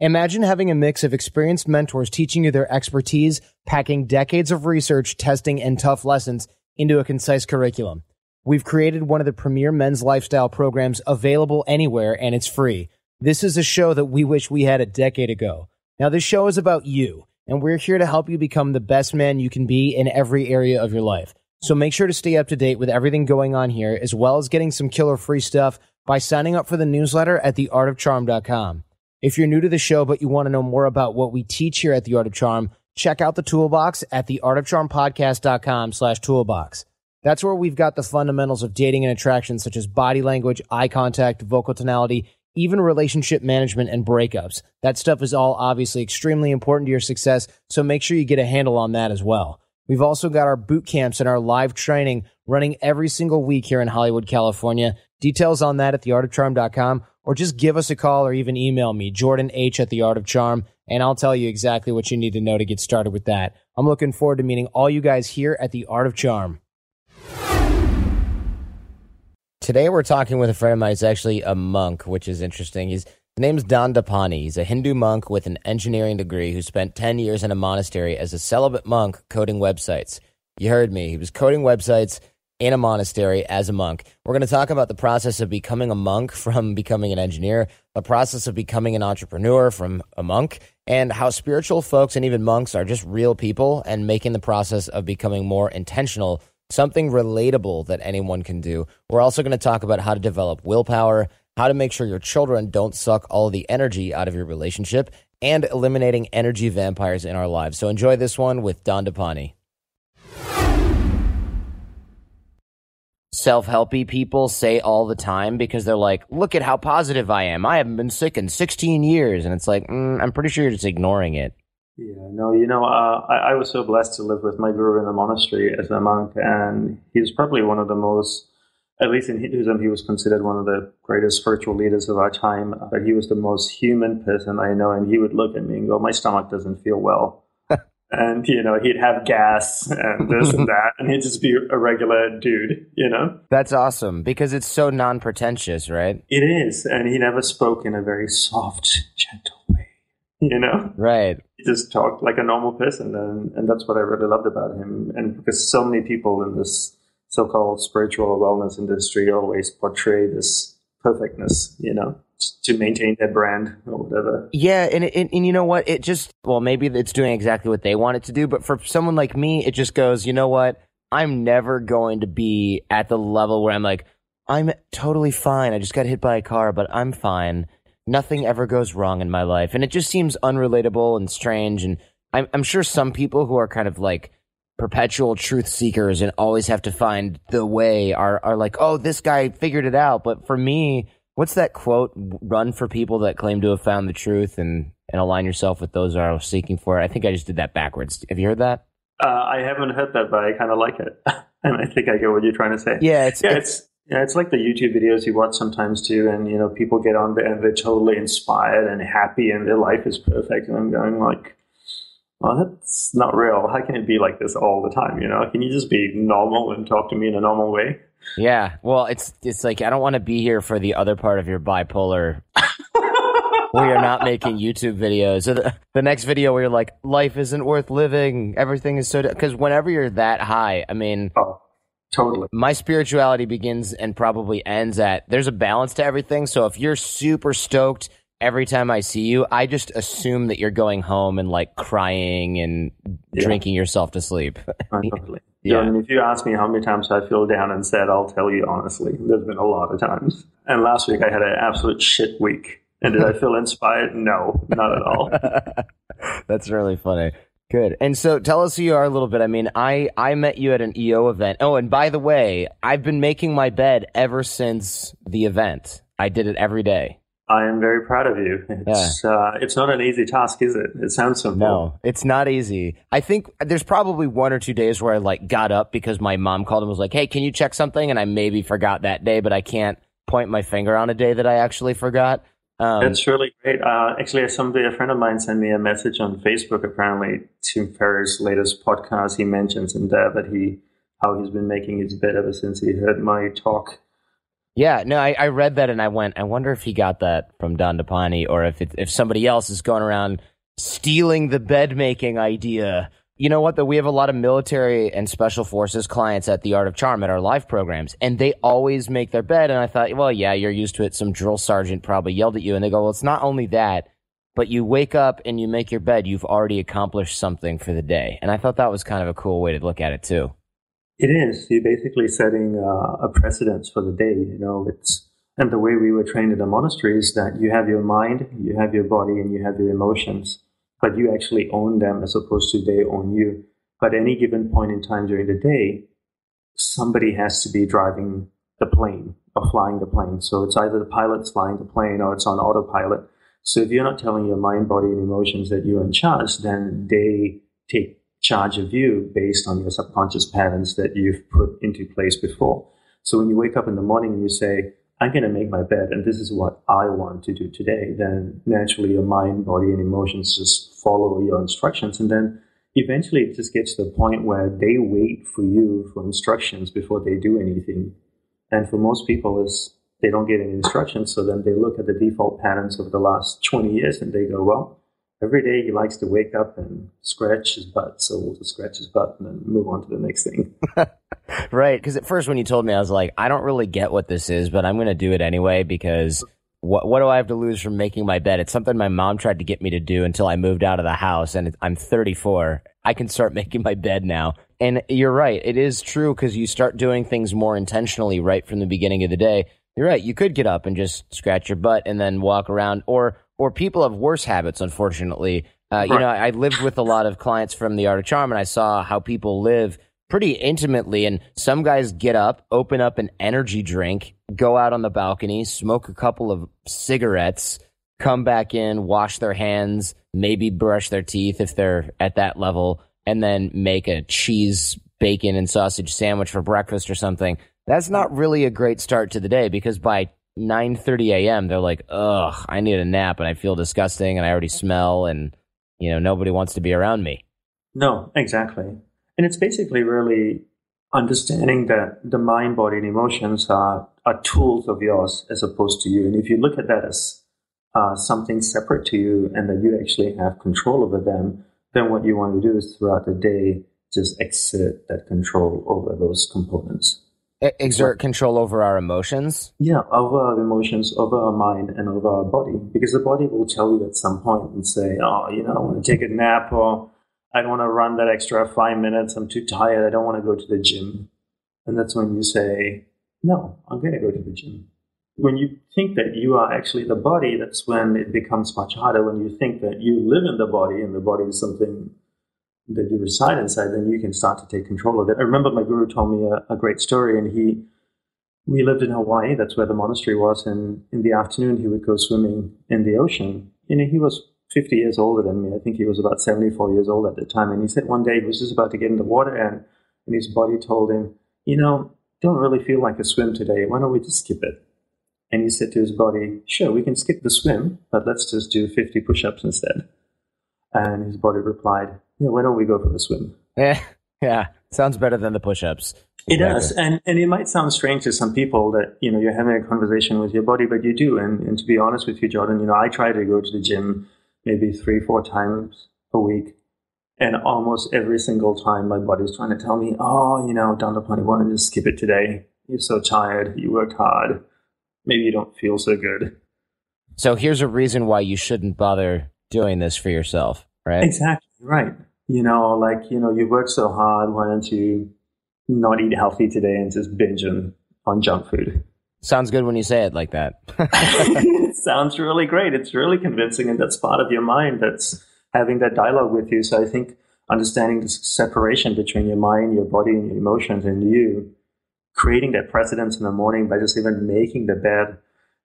Imagine having a mix of experienced mentors teaching you their expertise, packing decades of research, testing, and tough lessons into a concise curriculum. We've created one of the premier men's lifestyle programs available anywhere, and it's free. This is a show that we wish we had a decade ago. Now, this show is about you, and we're here to help you become the best man you can be in every area of your life. So make sure to stay up to date with everything going on here, as well as getting some killer free stuff by signing up for the newsletter at theartofcharm.com. If you're new to the show, but you want to know more about what we teach here at The Art of Charm, check out the toolbox at theartofcharmpodcast.com slash toolbox. That's where we've got the fundamentals of dating and attraction, such as body language, eye contact, vocal tonality, even relationship management and breakups. That stuff is all obviously extremely important to your success, so make sure you get a handle on that as well. We've also got our boot camps and our live training running every single week here in Hollywood, California. Details on that at theartofcharm.com or just give us a call or even email me, Jordan H at the Art of Charm, and I'll tell you exactly what you need to know to get started with that. I'm looking forward to meeting all you guys here at the Art of Charm. Today we're talking with a friend of mine. He's actually a monk, which is interesting. His name's Dandapani. He's a Hindu monk with an engineering degree who spent 10 years in a monastery as a celibate monk coding websites. You heard me. He was coding websites in a monastery as a monk. We're going to talk about the process of becoming a monk from becoming an engineer, the process of becoming an entrepreneur from a monk, and how spiritual folks and even monks are just real people and making the process of becoming more intentional something relatable that anyone can do. We're also going to talk about how to develop willpower, how to make sure your children don't suck all the energy out of your relationship, and eliminating energy vampires in our lives. So enjoy this one with Don self helpy people say all the time because they're like, look at how positive I am. I haven't been sick in 16 years. And it's like, mm, I'm pretty sure you're just ignoring it. Yeah, no, you know, uh, I, I, was so blessed to live with my guru in the monastery as a monk, and he's probably one of the most, at least in Hinduism, he was considered one of the greatest spiritual leaders of our time. But he was the most human person I know, and he would look at me and go, "My stomach doesn't feel well." And you know he'd have gas and this and that and he'd just be a regular dude you know? That's awesome because it's so non-pretentious right? It is and he never spoke in a very soft gentle way you know? Right. He just talked like a normal person and, and that's what i really loved about him. And because so many people in this so-called spiritual wellness industry always portray this perfectness you know to maintain their brand or whatever. Yeah, and, and, and you know what? It just well, maybe it's doing exactly what they want it to do, but for someone like me, it just goes, you know what? I'm never going to be at the level where I'm like, I'm totally fine. I just got hit by a car, but I'm fine. Nothing ever goes wrong in my life, and it just seems unrelatable and strange. And I'm, I'm sure some people who are kind of like perpetual truth seekers and always have to find the way are are like, oh, this guy figured it out. But for me, What's that quote? Run for people that claim to have found the truth and, and align yourself with those that are seeking for it. I think I just did that backwards. Have you heard that? Uh, I haven't heard that, but I kind of like it. and I think I get what you're trying to say. Yeah, it's, yeah, it's, it's, yeah, it's like the YouTube videos you watch sometimes too. And, you know, people get on there and they're totally inspired and happy and their life is perfect. And I'm going like, well, that's not real. How can it be like this all the time? You know, can you just be normal and talk to me in a normal way? Yeah, well, it's it's like I don't want to be here for the other part of your bipolar. where you're not making YouTube videos. Or the, the next video where you're like, life isn't worth living. Everything is so. Because whenever you're that high, I mean, oh, totally. My spirituality begins and probably ends at there's a balance to everything. So if you're super stoked every time I see you, I just assume that you're going home and like crying and yeah. drinking yourself to sleep. totally. Yeah. Mean, if you ask me how many times I feel down and sad, I'll tell you honestly. There's been a lot of times. And last week I had an absolute shit week. And did I feel inspired? No, not at all. That's really funny. Good. And so tell us who you are a little bit. I mean, I, I met you at an EO event. Oh, and by the way, I've been making my bed ever since the event. I did it every day. I am very proud of you. It's yeah. uh, it's not an easy task, is it? It sounds simple. No, it's not easy. I think there's probably one or two days where I like got up because my mom called and was like, "Hey, can you check something?" And I maybe forgot that day, but I can't point my finger on a day that I actually forgot. Um, That's really great. Uh, actually, somebody, a friend of mine, sent me a message on Facebook. Apparently, Tim Ferriss' latest podcast, he mentions in there that he how he's been making his bed ever since he heard my talk yeah, no, I, I, read that and I went, I wonder if he got that from Dandapani or if if somebody else is going around stealing the bed making idea. You know what? Though we have a lot of military and special forces clients at the Art of Charm at our live programs, and they always make their bed. And I thought, well, yeah, you're used to it. Some drill sergeant probably yelled at you, and they go, well, it's not only that, but you wake up and you make your bed. You've already accomplished something for the day. And I thought that was kind of a cool way to look at it too. It is. You're basically setting uh, a precedence for the day. You know, it's and the way we were trained in the monastery is that you have your mind, you have your body, and you have your emotions, but you actually own them as opposed to they own you. But any given point in time during the day, somebody has to be driving the plane or flying the plane. So it's either the pilot's flying the plane or it's on autopilot. So if you're not telling your mind, body, and emotions that you're in charge, then they take charge of you based on your subconscious patterns that you've put into place before. So when you wake up in the morning and you say, I'm going to make my bed and this is what I want to do today, then naturally your mind, body, and emotions just follow your instructions. And then eventually it just gets to the point where they wait for you for instructions before they do anything. And for most people, is they don't get any instructions. So then they look at the default patterns of the last 20 years and they go, well, every day he likes to wake up and scratch his butt. So we'll just scratch his butt and then move on to the next thing. right. Because at first, when you told me, I was like, I don't really get what this is, but I'm going to do it anyway because what, what do I have to lose from making my bed? It's something my mom tried to get me to do until I moved out of the house and I'm 34. I can start making my bed now. And you're right. It is true because you start doing things more intentionally right from the beginning of the day. You're right. You could get up and just scratch your butt and then walk around or or people have worse habits, unfortunately. Uh, right. You know, I lived with a lot of clients from the Art of Charm, and I saw how people live pretty intimately. And some guys get up, open up an energy drink, go out on the balcony, smoke a couple of cigarettes, come back in, wash their hands, maybe brush their teeth if they're at that level, and then make a cheese, bacon, and sausage sandwich for breakfast or something. That's not really a great start to the day because by 9:30 a.m. they're like, "Ugh, I need a nap and I feel disgusting and I already smell and you know, nobody wants to be around me." No, exactly. And it's basically really understanding that the mind, body, and emotions are, are tools of yours as opposed to you. And if you look at that as uh, something separate to you and that you actually have control over them, then what you want to do is throughout the day just exert that control over those components exert control over our emotions? Yeah, over our emotions, over our mind, and over our body. Because the body will tell you at some point and say, oh, you know, I want to take a nap or I don't want to run that extra five minutes. I'm too tired. I don't want to go to the gym. And that's when you say, no, I'm going to go to the gym. When you think that you are actually the body, that's when it becomes much harder. When you think that you live in the body and the body is something that you reside inside, then you can start to take control of it. I remember my guru told me a, a great story, and he we lived in Hawaii. That's where the monastery was, and in the afternoon he would go swimming in the ocean. You know, he was 50 years older than me. I think he was about 74 years old at the time. And he said one day he was just about to get in the water, and and his body told him, you know, don't really feel like a swim today. Why don't we just skip it? And he said to his body, sure, we can skip the swim, but let's just do 50 push-ups instead. And his body replied, yeah, why don't we go for a swim? Yeah, yeah. Sounds better than the push-ups. It does, and and it might sound strange to some people that you know you're having a conversation with your body, but you do. And and to be honest with you, Jordan, you know I try to go to the gym maybe three, four times a week, and almost every single time my body's trying to tell me, oh, you know, Dandapani, why don't you just skip it today? You're so tired. You worked hard. Maybe you don't feel so good. So here's a reason why you shouldn't bother doing this for yourself, right? Exactly right you know, like, you know, you work so hard, why don't you not eat healthy today and just binge on, on junk food? Sounds good when you say it like that. it sounds really great. It's really convincing, and that's part of your mind that's having that dialogue with you. So I think understanding the separation between your mind, your body, and your emotions, and you creating that precedence in the morning by just even making the bed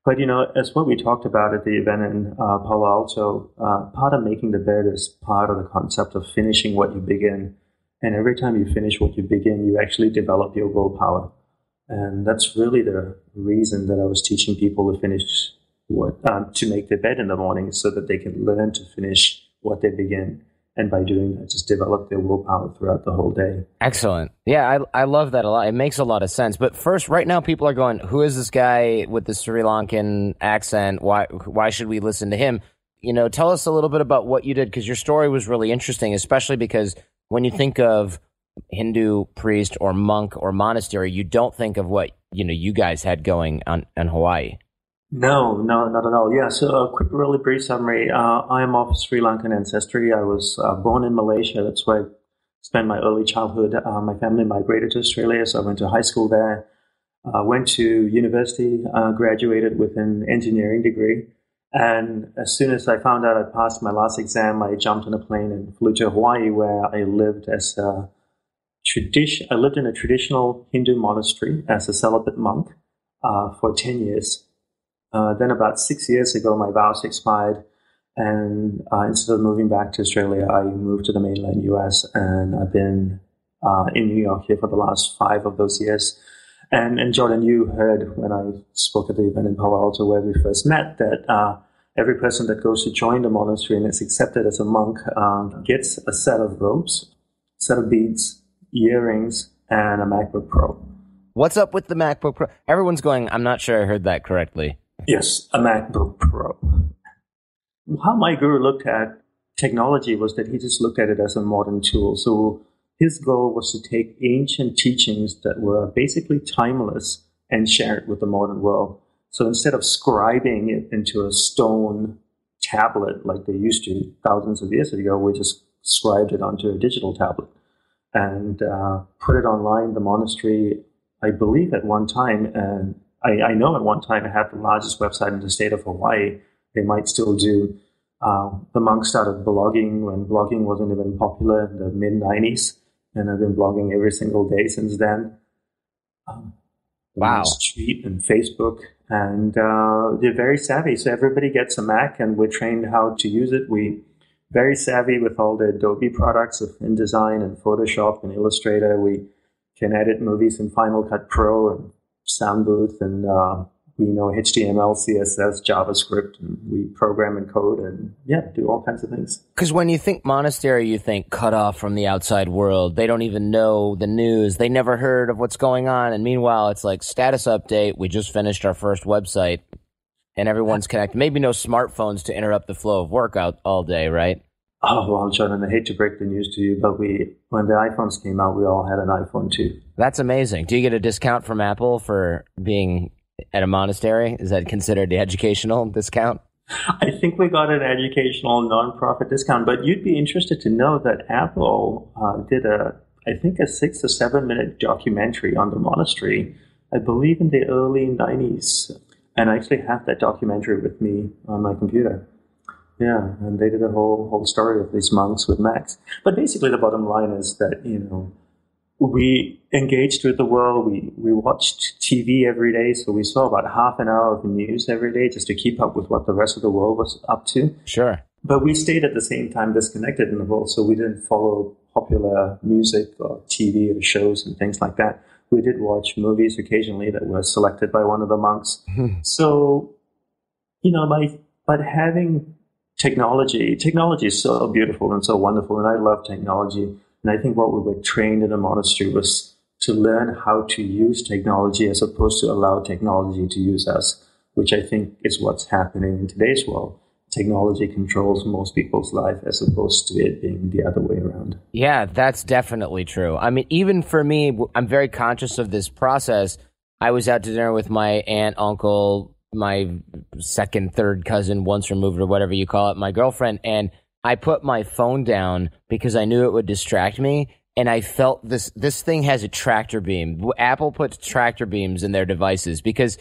But you know, as what we talked about at the event in uh, Palo Alto, uh, part of making the bed is part of the concept of finishing what you begin. And every time you finish what you begin, you actually develop your willpower. And that's really the reason that I was teaching people to finish what um, to make their bed in the morning, so that they can learn to finish what they begin and by doing that just develop their willpower throughout the whole day. Excellent. Yeah I, I love that a lot. It makes a lot of sense. But first right now people are going who is this guy with the sri lankan accent? Why why should we listen to him? You know tell us a little bit about what you did because your story was really interesting especially because when you think of hindu priest or monk or monastery you don't think of what you know you guys had going on in hawaii no, no, not at all. Yeah, so a quick, really brief summary. Uh, I am of Sri Lankan ancestry. I was uh, born in Malaysia. That's where I spent my early childhood. Uh, my family migrated to Australia, so I went to high school there. Uh, went to university, uh, graduated with an engineering degree. And as soon as I found out I passed my last exam, I jumped on a plane and flew to Hawaii, where I lived as a tradition. I lived in a traditional Hindu monastery as a celibate monk uh, for ten years. Uh, then about six years ago, my vows expired, and uh, instead of moving back to Australia, I moved to the mainland US, and I've been uh, in New York here for the last five of those years. And, and Jordan, you heard when I spoke at the event in Palo Alto where we first met that uh, every person that goes to join the monastery and is accepted as a monk um, gets a set of robes, set of beads, earrings, and a MacBook Pro. What's up with the MacBook Pro? Everyone's going, I'm not sure I heard that correctly. Yes, a MacBook Pro. How my guru looked at technology was that he just looked at it as a modern tool. So his goal was to take ancient teachings that were basically timeless and share it with the modern world. So instead of scribing it into a stone tablet like they used to thousands of years ago, we just scribed it onto a digital tablet and uh, put it online. The monastery, I believe, at one time, and I, I, know at one time it had the largest website in the state of Hawaii. They might still do. Uh, the monks started blogging when blogging wasn't even popular in the mid 90s, and I've been blogging every single day since then. Um, wow. Tweet and Facebook, and uh, they're very savvy. So everybody gets a Mac, and we're trained how to use it. We very savvy with all the Adobe products of InDesign and Photoshop and Illustrator. We can edit movies in Final Cut Pro and Soundbooth and uh, we know HTML, CSS, JavaScript, and we program and code and yeah, do all kinds of things. Because when you think monastery, you think cut off from the outside world. They don't even know the news. They never heard of what's going on. And meanwhile, it's like status update. We just finished our first website and everyone's connected. Maybe no smartphones to interrupt the flow of work out all day, right? Oh well, John, I hate to break the news to you, but we when the iPhones came out, we all had an iPhone too. That's amazing. Do you get a discount from Apple for being at a monastery? Is that considered the educational discount? I think we got an educational nonprofit discount, but you'd be interested to know that Apple uh, did a, I think, a six or seven minute documentary on the monastery. I believe in the early '90s, and I actually have that documentary with me on my computer. Yeah, and they did a whole whole story of these monks with Macs. But basically, the bottom line is that you know we engaged with the world. We we watched TV every day, so we saw about half an hour of news every day just to keep up with what the rest of the world was up to. Sure. But we stayed at the same time disconnected in the world, so we didn't follow popular music or TV or shows and things like that. We did watch movies occasionally that were selected by one of the monks. Hmm. so, you know, by but having technology, technology is so beautiful and so wonderful, and I love technology. And I think what we were trained in a monastery was to learn how to use technology as opposed to allow technology to use us, which I think is what's happening in today's world. Technology controls most people's life as opposed to it being the other way around. Yeah, that's definitely true. I mean, even for me, I'm very conscious of this process. I was out to dinner with my aunt, uncle, my second, third cousin, once removed, or whatever you call it, my girlfriend, and I put my phone down because I knew it would distract me. And I felt this, this thing has a tractor beam. Apple puts tractor beams in their devices because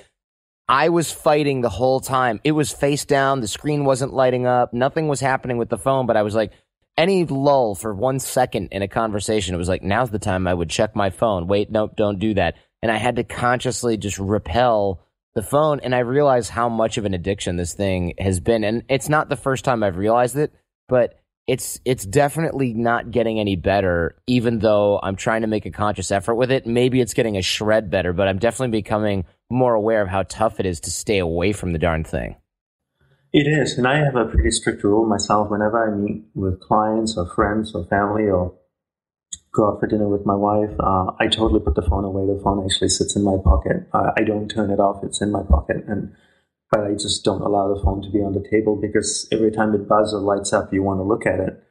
I was fighting the whole time. It was face down. The screen wasn't lighting up. Nothing was happening with the phone, but I was like, any lull for one second in a conversation, it was like, now's the time I would check my phone. Wait, nope, don't do that. And I had to consciously just repel the phone and I realize how much of an addiction this thing has been. And it's not the first time I've realized it, but it's it's definitely not getting any better even though I'm trying to make a conscious effort with it. Maybe it's getting a shred better, but I'm definitely becoming more aware of how tough it is to stay away from the darn thing. It is, and I have a pretty strict rule myself whenever I meet with clients or friends or family or go out for dinner with my wife, uh, I totally put the phone away. The phone actually sits in my pocket. I don't turn it off; it's in my pocket, and but I just don't allow the phone to be on the table because every time it buzzes or lights up, you want to look at it,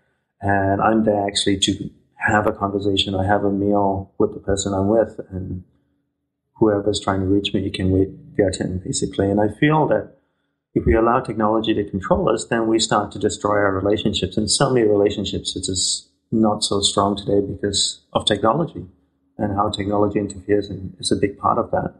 and I'm there actually to have a conversation or have a meal with the person I'm with, and whoever's trying to reach me, you can wait their turn basically. And I feel that if we allow technology to control us, then we start to destroy our relationships. And so many relationships, it's just not so strong today because of technology and how technology interferes and is a big part of that.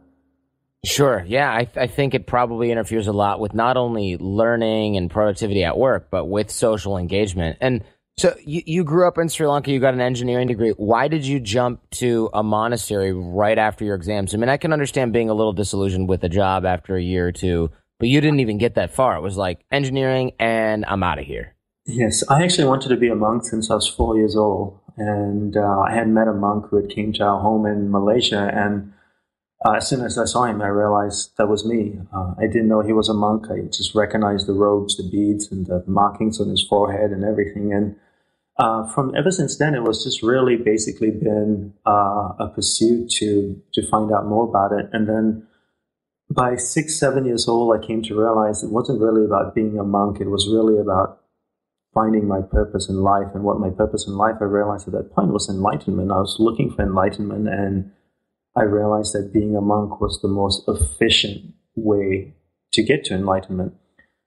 Sure. Yeah. I, I think it probably interferes a lot with not only learning and productivity at work, but with social engagement. And so you, you grew up in Sri Lanka, you got an engineering degree. Why did you jump to a monastery right after your exams? I mean, I can understand being a little disillusioned with a job after a year or two, but you didn't even get that far. It was like engineering and I'm out of here. Yes, I actually wanted to be a monk since I was four years old, and uh, I had met a monk who had came to our home in Malaysia, and uh, as soon as I saw him, I realized that was me. Uh, I didn't know he was a monk. I just recognized the robes, the beads, and the markings on his forehead and everything. And uh, from ever since then, it was just really basically been uh, a pursuit to to find out more about it. And then by six, seven years old, I came to realize it wasn't really about being a monk. It was really about finding my purpose in life. And what my purpose in life, I realized at that point was enlightenment. I was looking for enlightenment, and I realized that being a monk was the most efficient way to get to enlightenment.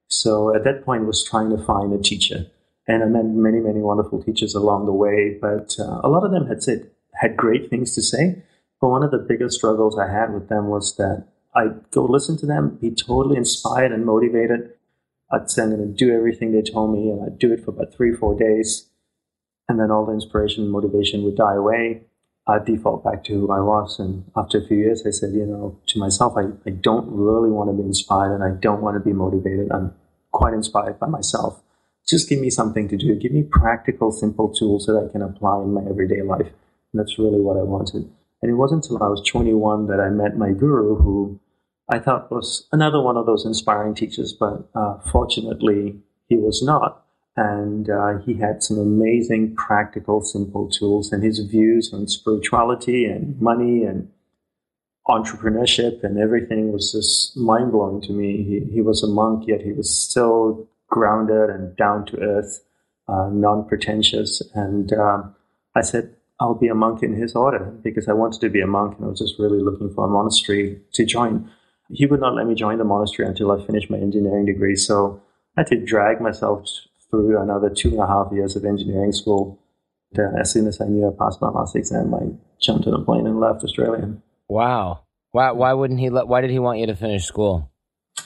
So at that point, was trying to find a teacher, and I met many, many wonderful teachers along the way. But uh, a lot of them had said had great things to say. But one of the biggest struggles I had with them was that I'd go listen to them, be totally inspired and motivated, I'd say I'm going to do everything they told me, and I'd do it for about three, four days. And then all the inspiration and motivation would die away. I'd default back to who I was. And after a few years, I said, you know, to myself, I, I don't really want to be inspired and I don't want to be motivated. I'm quite inspired by myself. Just give me something to do. Give me practical, simple tools that I can apply in my everyday life. And that's really what I wanted. And it wasn't until I was 21 that I met my guru who I thought was another one of those inspiring teachers, but uh, fortunately, he was not. And uh, he had some amazing, practical, simple tools, and his views on spirituality and money and entrepreneurship and everything was just mind blowing to me. He, he was a monk, yet he was still grounded and down to earth, uh, non pretentious. And um, I said, I'll be a monk in his order because I wanted to be a monk and I was just really looking for a monastery to join he would not let me join the monastery until I finished my engineering degree. So I had to drag myself through another two and a half years of engineering school. Uh, as soon as I knew I passed my last exam, I jumped on a plane and left Australia. Wow. Why, why wouldn't he let, why did he want you to finish school?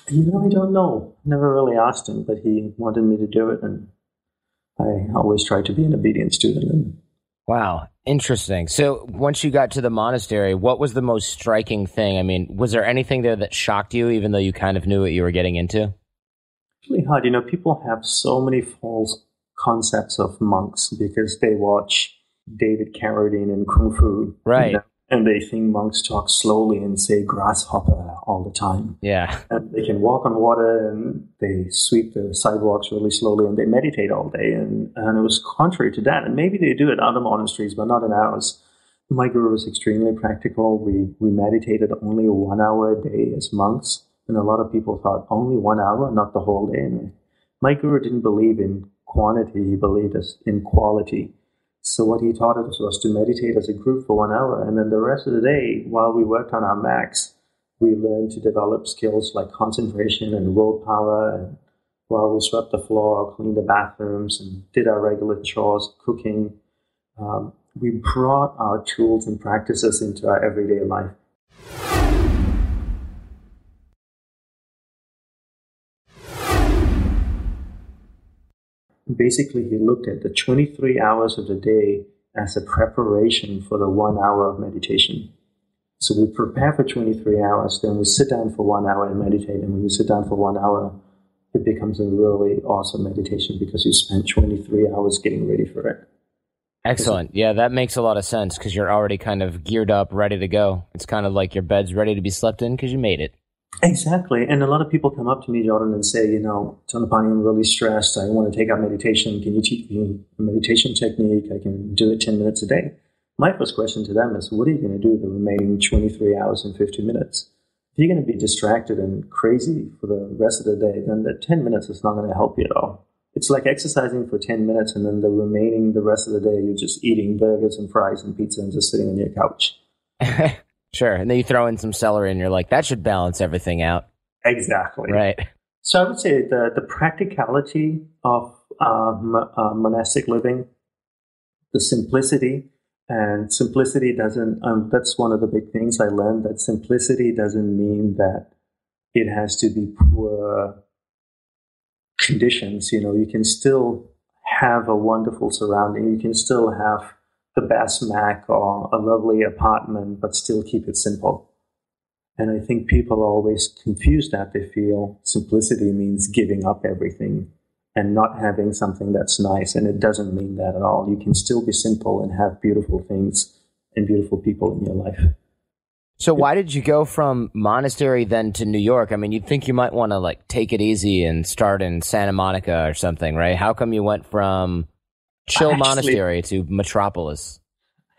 You know, I don't know. Never really asked him, but he wanted me to do it. And I always tried to be an obedient student. And Wow, interesting. So once you got to the monastery, what was the most striking thing? I mean, was there anything there that shocked you, even though you kind of knew what you were getting into? Really hard. You know, people have so many false concepts of monks because they watch David Carradine and Kung Fu. Right. You know? And they think monks talk slowly and say grasshopper all the time. Yeah. And they can walk on water and they sweep the sidewalks really slowly and they meditate all day. And, and it was contrary to that. And maybe they do it in other monasteries, but not in ours. My guru was extremely practical. We, we meditated only one hour a day as monks. And a lot of people thought only one hour, not the whole day. And my guru didn't believe in quantity, he believed in quality. So what he taught us was to meditate as a group for one hour, and then the rest of the day, while we worked on our Macs, we learned to develop skills like concentration and willpower. And while we swept the floor, cleaned the bathrooms, and did our regular chores, cooking, um, we brought our tools and practices into our everyday life. Basically he looked at the 23 hours of the day as a preparation for the one hour of meditation. So we prepare for 23 hours, then we sit down for one hour and meditate. And when you sit down for one hour, it becomes a really awesome meditation because you spent 23 hours getting ready for it. Excellent. Yeah, that makes a lot of sense because you're already kind of geared up, ready to go. It's kind of like your bed's ready to be slept in because you made it. Exactly. And a lot of people come up to me, Jordan, and say, you know, Dandapani, I'm really stressed. I want to take up meditation. Can you teach me a meditation technique? I can do it 10 minutes a day. My first question to them is, what are you going to do the remaining 23 hours and 50 minutes? If you're going to be distracted and crazy for the rest of the day, then the 10 minutes is not going to help you at all. It's like exercising for 10 minutes and then the remaining, the rest of the day, you're just eating burgers and fries and pizza and just sitting on your couch. sure. And then you throw in some celery and you're like, that should balance everything out. Exactly. Right. So I would say the, the practicality of um, uh, monastic living, the simplicity, and simplicity doesn't, um, that's one of the big things I learned that simplicity doesn't mean that it has to be poor conditions. You know, you can still have a wonderful surrounding. You can still have the best Mac or a lovely apartment, but still keep it simple. And I think people always confuse that. They feel simplicity means giving up everything and not having something that's nice. And it doesn't mean that at all. You can still be simple and have beautiful things and beautiful people in your life. So why did you go from monastery then to New York? I mean, you'd think you might want to like take it easy and start in Santa Monica or something, right? How come you went from chill actually, monastery to metropolis?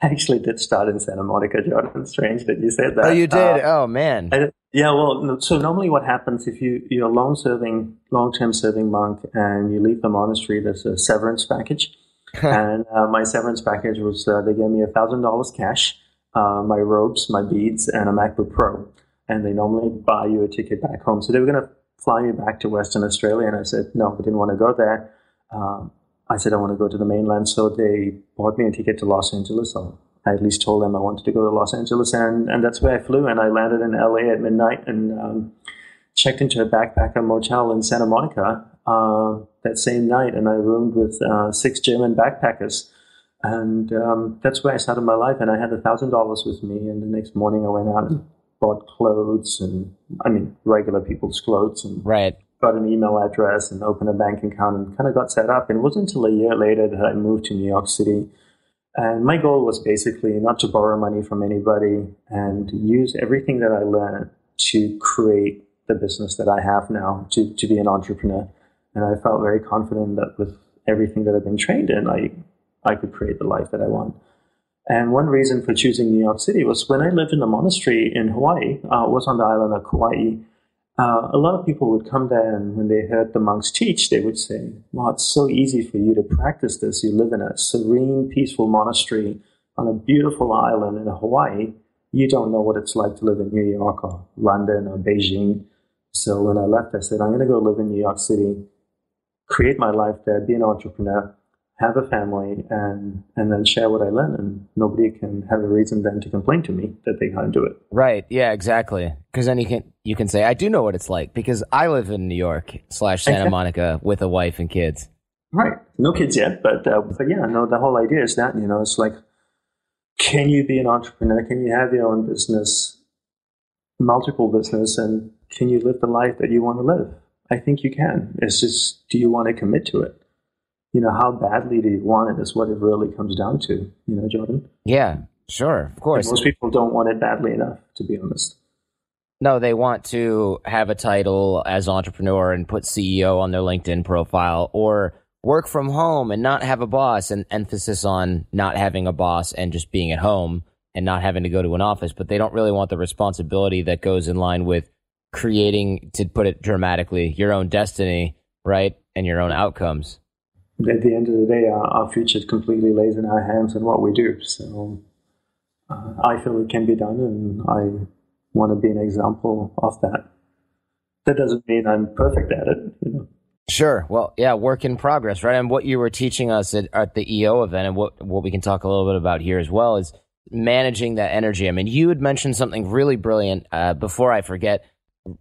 I actually did start in Santa Monica, Jordan. Strange that you said that. Oh, you did? Uh, oh, man. I, yeah, well, so normally what happens if you, you're a long serving, long term serving monk and you leave the monastery, there's a severance package. and uh, my severance package was uh, they gave me a $1,000 cash uh, my robes, my beads, and a MacBook Pro. And they normally buy you a ticket back home. So they were going to fly me back to Western Australia. And I said, no, I didn't want to go there. Um, I said, I want to go to the mainland. So they bought me a ticket to Los Angeles. So I at least told them I wanted to go to Los Angeles. And, and that's where I flew. And I landed in LA at midnight and um, checked into a backpacker motel in Santa Monica uh, that same night. And I roomed with uh, six German backpackers and um, that's where I started my life. And I had a thousand dollars with me. And the next morning, I went out and bought clothes, and I mean regular people's clothes, and right. Got an email address and opened a bank account, and kind of got set up. And it wasn't until a year later that I moved to New York City. And my goal was basically not to borrow money from anybody and use everything that I learned to create the business that I have now, to, to be an entrepreneur. And I felt very confident that with everything that I've been trained in, I I could create the life that I want. And one reason for choosing New York City was when I lived in a monastery in Hawaii, uh, was on the island of Kauai. Uh, a lot of people would come there, and when they heard the monks teach, they would say, "Wow, it's so easy for you to practice this. You live in a serene, peaceful monastery on a beautiful island in Hawaii. You don't know what it's like to live in New York or London or Beijing." So when I left, I said, "I'm going to go live in New York City, create my life there, be an entrepreneur." Have a family and and then share what I learn and nobody can have a reason then to complain to me that they can't do it. Right. Yeah, exactly. Because then you can you can say, I do know what it's like because I live in New York slash Santa Monica with a wife and kids. Right. No kids yet, but uh, but yeah, no, the whole idea is that, you know, it's like can you be an entrepreneur? Can you have your own business, multiple business, and can you live the life that you want to live? I think you can. It's just do you want to commit to it? You know, how badly do you want it is what it really comes down to, you know, Jordan? Yeah, sure, of course. And most people don't want it badly enough, to be honest. No, they want to have a title as entrepreneur and put CEO on their LinkedIn profile or work from home and not have a boss and emphasis on not having a boss and just being at home and not having to go to an office, but they don't really want the responsibility that goes in line with creating, to put it dramatically, your own destiny, right? And your own outcomes at the end of the day, our, our future completely lays in our hands and what we do. So uh, I feel it can be done, and I want to be an example of that. That doesn't mean I'm perfect at it, you know. Sure. Well, yeah, work in progress, right? And what you were teaching us at, at the EO event, and what what we can talk a little bit about here as well, is managing that energy. I mean, you had mentioned something really brilliant uh, before I forget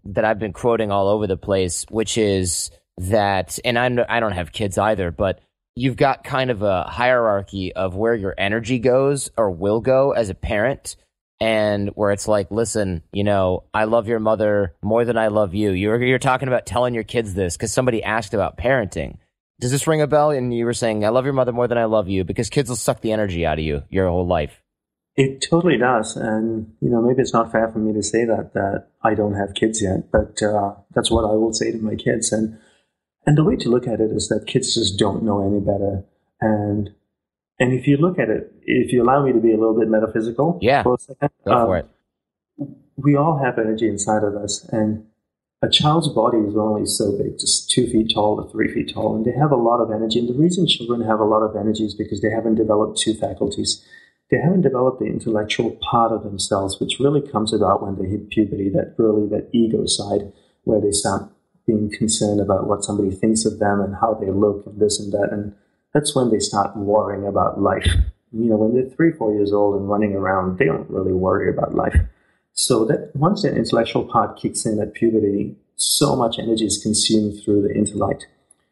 that I've been quoting all over the place, which is that, and I'm, I don't have kids either, but you've got kind of a hierarchy of where your energy goes or will go as a parent. and where it's like, listen, you know, I love your mother more than I love you. You're you're talking about telling your kids this because somebody asked about parenting. Does this ring a bell? And you were saying, I love your mother more than I love you because kids will suck the energy out of you your whole life. It totally does, and you know maybe it's not fair for me to say that that I don't have kids yet, but uh, that's what I will say to my kids. And and the way to look at it is that kids just don't know any better. And and if you look at it, if you allow me to be a little bit metaphysical, yeah, for a second, go um, for it. We all have energy inside of us, and a child's body is only so big, just two feet tall or three feet tall, and they have a lot of energy. And the reason children have a lot of energy is because they haven't developed two faculties they haven't developed the intellectual part of themselves, which really comes about when they hit puberty, that really that ego side where they start being concerned about what somebody thinks of them and how they look and this and that. And that's when they start worrying about life. You know, when they're three, four years old and running around, they don't really worry about life. So that once the intellectual part kicks in at puberty, so much energy is consumed through the intellect.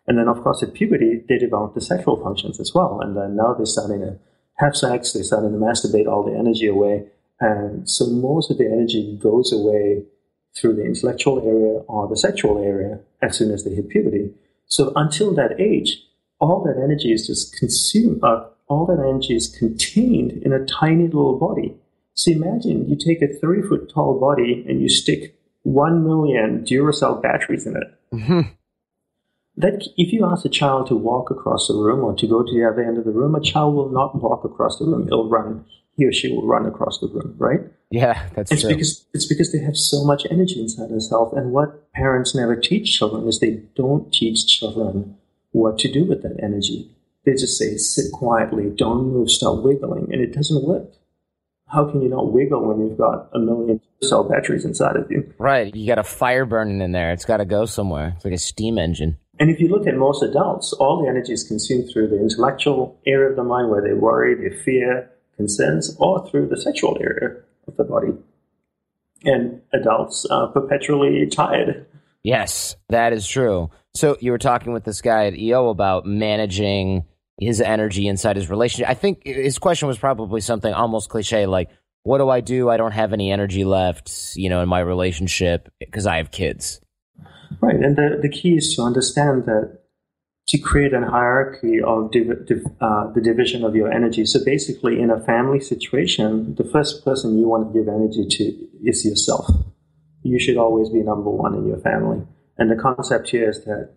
And then, of course, at puberty, they develop the sexual functions as well. And then now they're starting to have sex, they start to masturbate all the energy away. And so most of the energy goes away through the intellectual area or the sexual area as soon as they hit puberty. So until that age, all that energy is just consumed, uh, all that energy is contained in a tiny little body. So imagine you take a three foot tall body and you stick one million Duracell batteries in it. Mm-hmm that if you ask a child to walk across the room or to go to the other end of the room, a child will not walk across the room. He'll run. He or she will run across the room, right? Yeah, that's it's true. because it's because they have so much energy inside themselves. And what parents never teach children is they don't teach children what to do with that energy. They just say, sit quietly, don't move, stop wiggling, and it doesn't work. How can you not wiggle when you've got a million cell batteries inside of you? Right. You got a fire burning in there. It's got to go somewhere. It's like a steam engine. And if you look at most adults, all the energy is consumed through the intellectual area of the mind where they worry, they fear, concerns, or through the sexual area of the body. And adults are perpetually tired. Yes, that is true. So you were talking with this guy at EO about managing his energy inside his relationship. I think his question was probably something almost cliche like, what do I do? I don't have any energy left, you know, in my relationship because I have kids. Right, and the, the key is to understand that to create an hierarchy of div- div- uh, the division of your energy. So basically, in a family situation, the first person you want to give energy to is yourself. You should always be number one in your family. And the concept here is that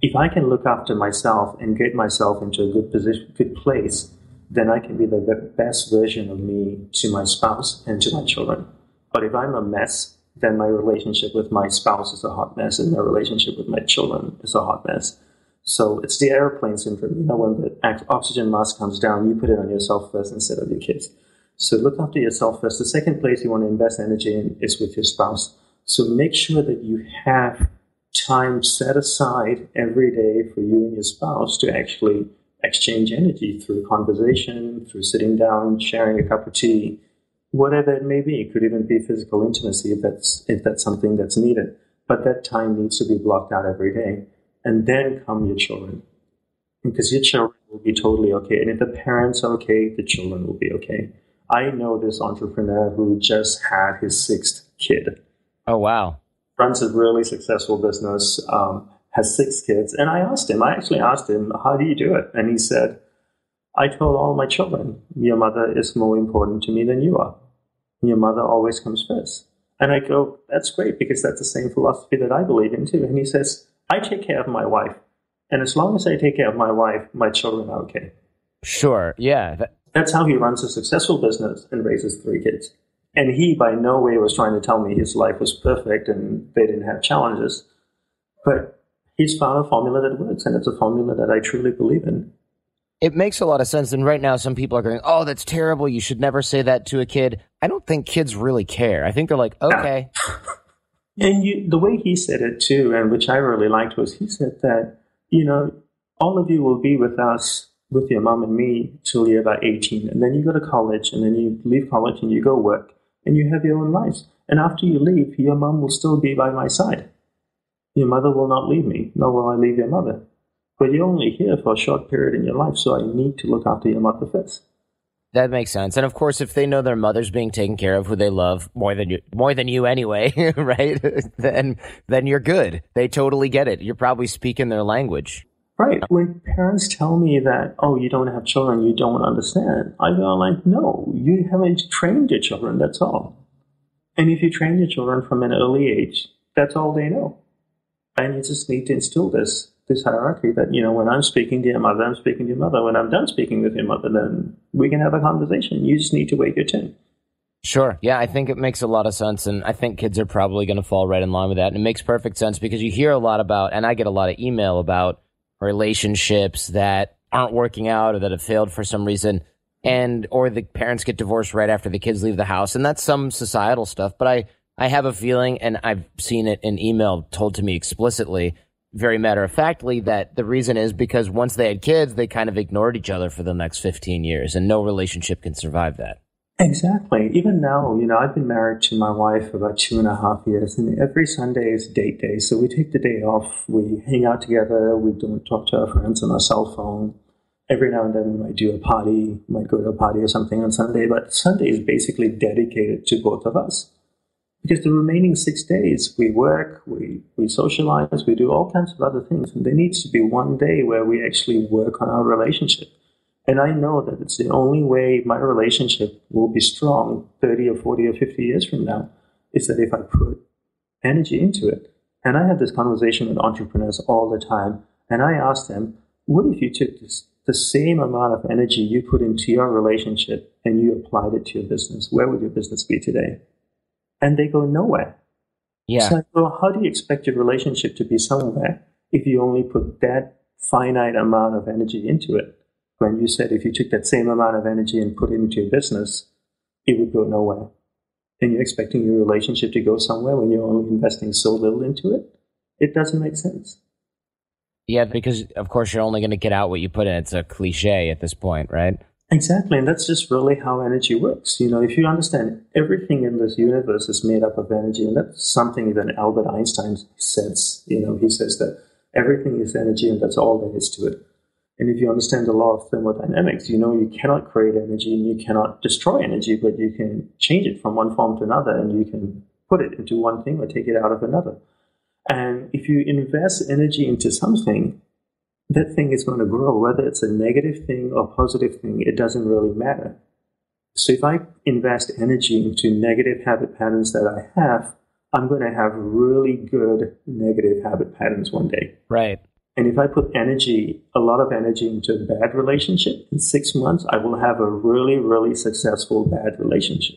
if I can look after myself and get myself into a good position, good place, then I can be the best version of me to my spouse and to my children. But if I'm a mess, then my relationship with my spouse is a hot mess, and my relationship with my children is a hot mess. So it's the airplane syndrome. You know, when the oxygen mask comes down, you put it on yourself first instead of your kids. So look after yourself first. The second place you want to invest energy in is with your spouse. So make sure that you have time set aside every day for you and your spouse to actually exchange energy through conversation, through sitting down, sharing a cup of tea, whatever it may be. It could even be physical intimacy if that's if that's something that's needed. But that time needs to be blocked out every day. And then come your children. Because your children will be totally okay. And if the parents are okay, the children will be okay. I know this entrepreneur who just had his sixth kid. Oh wow. Runs a really successful business, um, has six kids. And I asked him, I actually asked him, how do you do it? And he said, I told all my children, your mother is more important to me than you are. Your mother always comes first. And I go, that's great because that's the same philosophy that I believe in too. And he says, I take care of my wife. And as long as I take care of my wife, my children are okay. Sure. Yeah. That- that's how he runs a successful business and raises three kids. And he by no way was trying to tell me his life was perfect and they didn't have challenges. But he's found a formula that works, and it's a formula that I truly believe in. It makes a lot of sense. And right now, some people are going, oh, that's terrible. You should never say that to a kid. I don't think kids really care. I think they're like, okay. and you, the way he said it too, and which I really liked, was he said that, you know, all of you will be with us, with your mom and me, till you're about 18. And then you go to college, and then you leave college and you go work, and you have your own lives. And after you leave, your mom will still be by my side. Your mother will not leave me, nor will I leave your mother but you're only here for a short period in your life, so I need to look after your mother first. That makes sense. And of course, if they know their mother's being taken care of, who they love more than you, more than you anyway, right? then, then you're good. They totally get it. You're probably speaking their language. Right. When parents tell me that, oh, you don't have children, you don't understand, I go like, no, you haven't trained your children. That's all. And if you train your children from an early age, that's all they know. And you just need to instill this this hierarchy that you know when I'm speaking to your mother, I'm speaking to your mother. When I'm done speaking with your mother, then we can have a conversation. You just need to wait your turn. Sure. Yeah, I think it makes a lot of sense. And I think kids are probably going to fall right in line with that. And it makes perfect sense because you hear a lot about, and I get a lot of email about relationships that aren't working out or that have failed for some reason. And, or the parents get divorced right after the kids leave the house. And that's some societal stuff. But I, I have a feeling, and I've seen it in email told to me explicitly very matter of factly that the reason is because once they had kids, they kind of ignored each other for the next 15 years, and no relationship can survive that. Exactly. Even now, you know, I've been married to my wife about two and a half years, and every Sunday is date day. So we take the day off, we hang out together, we don't talk to our friends on our cell phone. Every now and then we might do a party, might go to a party or something on Sunday, but Sunday is basically dedicated to both of us. Because the remaining six days, we work, we, we socialize, we do all kinds of other things. And there needs to be one day where we actually work on our relationship. And I know that it's the only way my relationship will be strong 30 or 40 or 50 years from now is that if I put energy into it. And I have this conversation with entrepreneurs all the time. And I ask them, what if you took this, the same amount of energy you put into your relationship and you applied it to your business? Where would your business be today? And they go nowhere. Yeah. So, well, how do you expect your relationship to be somewhere if you only put that finite amount of energy into it? When you said if you took that same amount of energy and put it into your business, it would go nowhere. And you're expecting your relationship to go somewhere when you're only investing so little into it? It doesn't make sense. Yeah, because of course you're only going to get out what you put in. It's a cliche at this point, right? Exactly, and that's just really how energy works. You know, if you understand everything in this universe is made up of energy, and that's something that Albert Einstein says. You know, he says that everything is energy, and that's all there is to it. And if you understand the law of thermodynamics, you know you cannot create energy and you cannot destroy energy, but you can change it from one form to another, and you can put it into one thing or take it out of another. And if you invest energy into something, that thing is going to grow, whether it's a negative thing or positive thing, it doesn't really matter. So if I invest energy into negative habit patterns that I have, I'm going to have really good negative habit patterns one day. Right. And if I put energy, a lot of energy into a bad relationship, in six months, I will have a really, really successful bad relationship.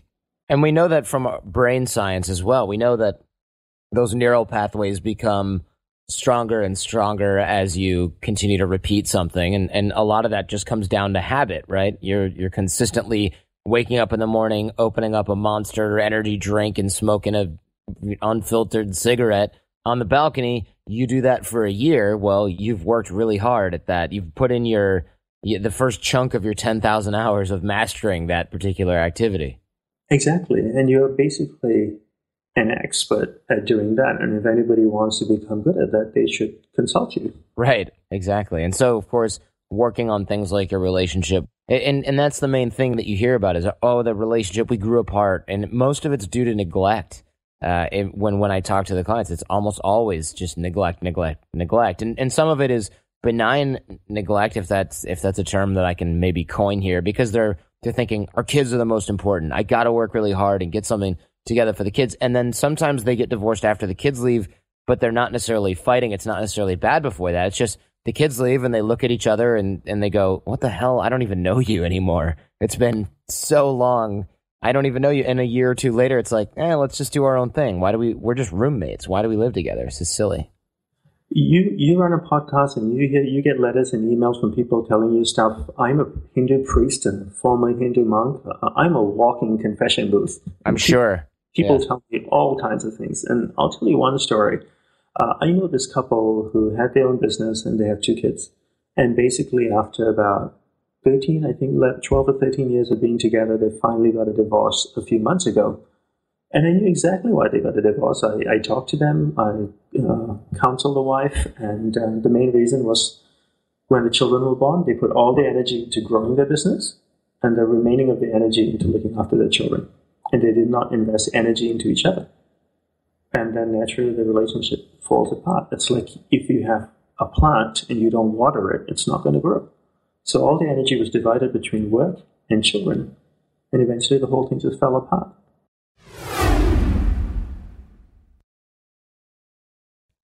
and we know that from brain science as well. We know that those neural pathways become stronger and stronger as you continue to repeat something. And and a lot of that just comes down to habit right? You're you're consistently waking up in the morning opening up a monster energy drink and smoking a unfiltered cigarette on the balcony. You do that for a year. Well you've worked really hard at that. You've put in your the first chunk of your 10,000 hours of mastering that particular activity. Exactly. And you're basically an expert at doing that. And if anybody wants to become good at that, they should consult you. Right, exactly. And so, of course, working on things like your relationship. And and that's the main thing that you hear about is oh the relationship we grew apart and most of it's due to neglect. Uh, it, when when I talk to the clients, it's almost always just neglect, neglect, neglect, and and some of it is benign neglect if that's if that's a term that I can maybe coin here because they're they're thinking our kids are the most important. I got to work really hard and get something together for the kids. And then sometimes they get divorced after the kids leave, but they're not necessarily fighting. It's not necessarily bad before that. It's just the kids leave and they look at each other and, and they go, What the hell? I don't even know you anymore. It's been so long. I don't even know you. And a year or two later, it's like, eh, let's just do our own thing. Why do we, we're just roommates. Why do we live together? This is silly. You you run a podcast and you get you get letters and emails from people telling you stuff. I'm a Hindu priest and former Hindu monk. I'm a walking confession booth. I'm sure. People yeah. tell me all kinds of things. And I'll tell you one story. Uh, I know this couple who had their own business and they have two kids. And basically, after about 13, I think 12 or 13 years of being together, they finally got a divorce a few months ago. And I knew exactly why they got a divorce. I, I talked to them, I uh, counseled the wife, and uh, the main reason was when the children were born, they put all their energy into growing their business and the remaining of the energy into looking after their children. And they did not invest energy into each other. And then naturally the relationship falls apart. It's like if you have a plant and you don't water it, it's not going to grow. So all the energy was divided between work and children. And eventually the whole thing just fell apart.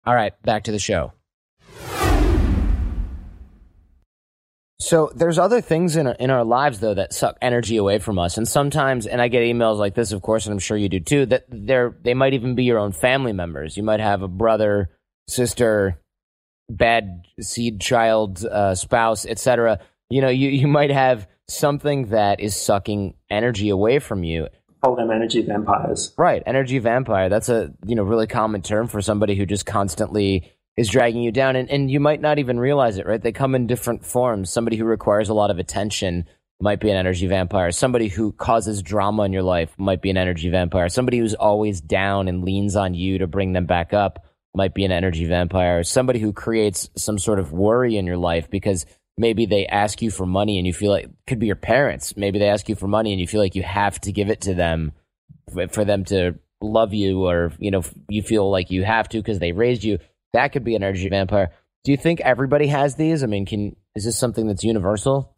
All right, back to the show. So there's other things in our, in our lives though that suck energy away from us, and sometimes, and I get emails like this, of course, and I'm sure you do too. That they're they might even be your own family members. You might have a brother, sister, bad seed child, uh, spouse, etc. You know, you you might have something that is sucking energy away from you. Call them energy vampires. Right, energy vampire. That's a you know really common term for somebody who just constantly is dragging you down, and and you might not even realize it. Right, they come in different forms. Somebody who requires a lot of attention might be an energy vampire. Somebody who causes drama in your life might be an energy vampire. Somebody who's always down and leans on you to bring them back up might be an energy vampire. Somebody who creates some sort of worry in your life because maybe they ask you for money and you feel like could be your parents. Maybe they ask you for money and you feel like you have to give it to them for them to love you or you know you feel like you have to because they raised you. That could be an energy vampire. Do you think everybody has these? I mean, can is this something that's universal?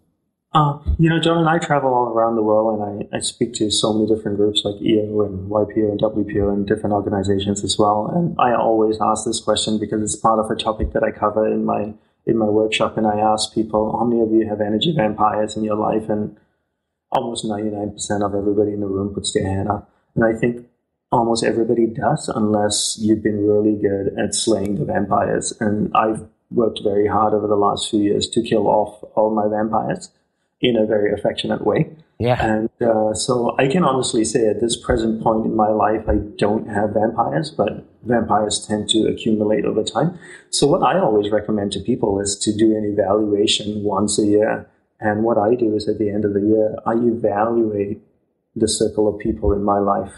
Uh, you know, John and I travel all around the world, and I, I speak to so many different groups like EO and YPO and WPO and different organizations as well. And I always ask this question because it's part of a topic that I cover in my in my workshop. And I ask people, how many of you have energy vampires in your life? And almost ninety nine percent of everybody in the room puts their hand up. And I think almost everybody does, unless you've been really good at slaying the vampires. And I've worked very hard over the last few years to kill off all my vampires in a very affectionate way. Yeah. And uh, so I can honestly say at this present point in my life, I don't have vampires, but vampires tend to accumulate over time. So what I always recommend to people is to do an evaluation once a year. And what I do is at the end of the year, I evaluate the circle of people in my life.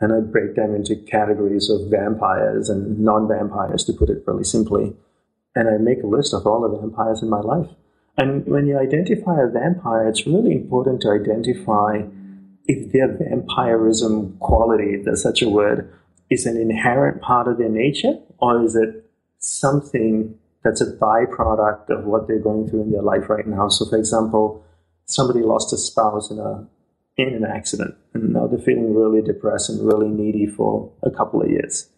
And I break them into categories of vampires and non-vampires, to put it really simply. And I make a list of all the vampires in my life. And when you identify a vampire, it's really important to identify if their vampirism quality, if there's such a word, is an inherent part of their nature, or is it something that's a byproduct of what they're going through in their life right now? So, for example, somebody lost a spouse in a in an accident, and now they're feeling really depressed and really needy for a couple of years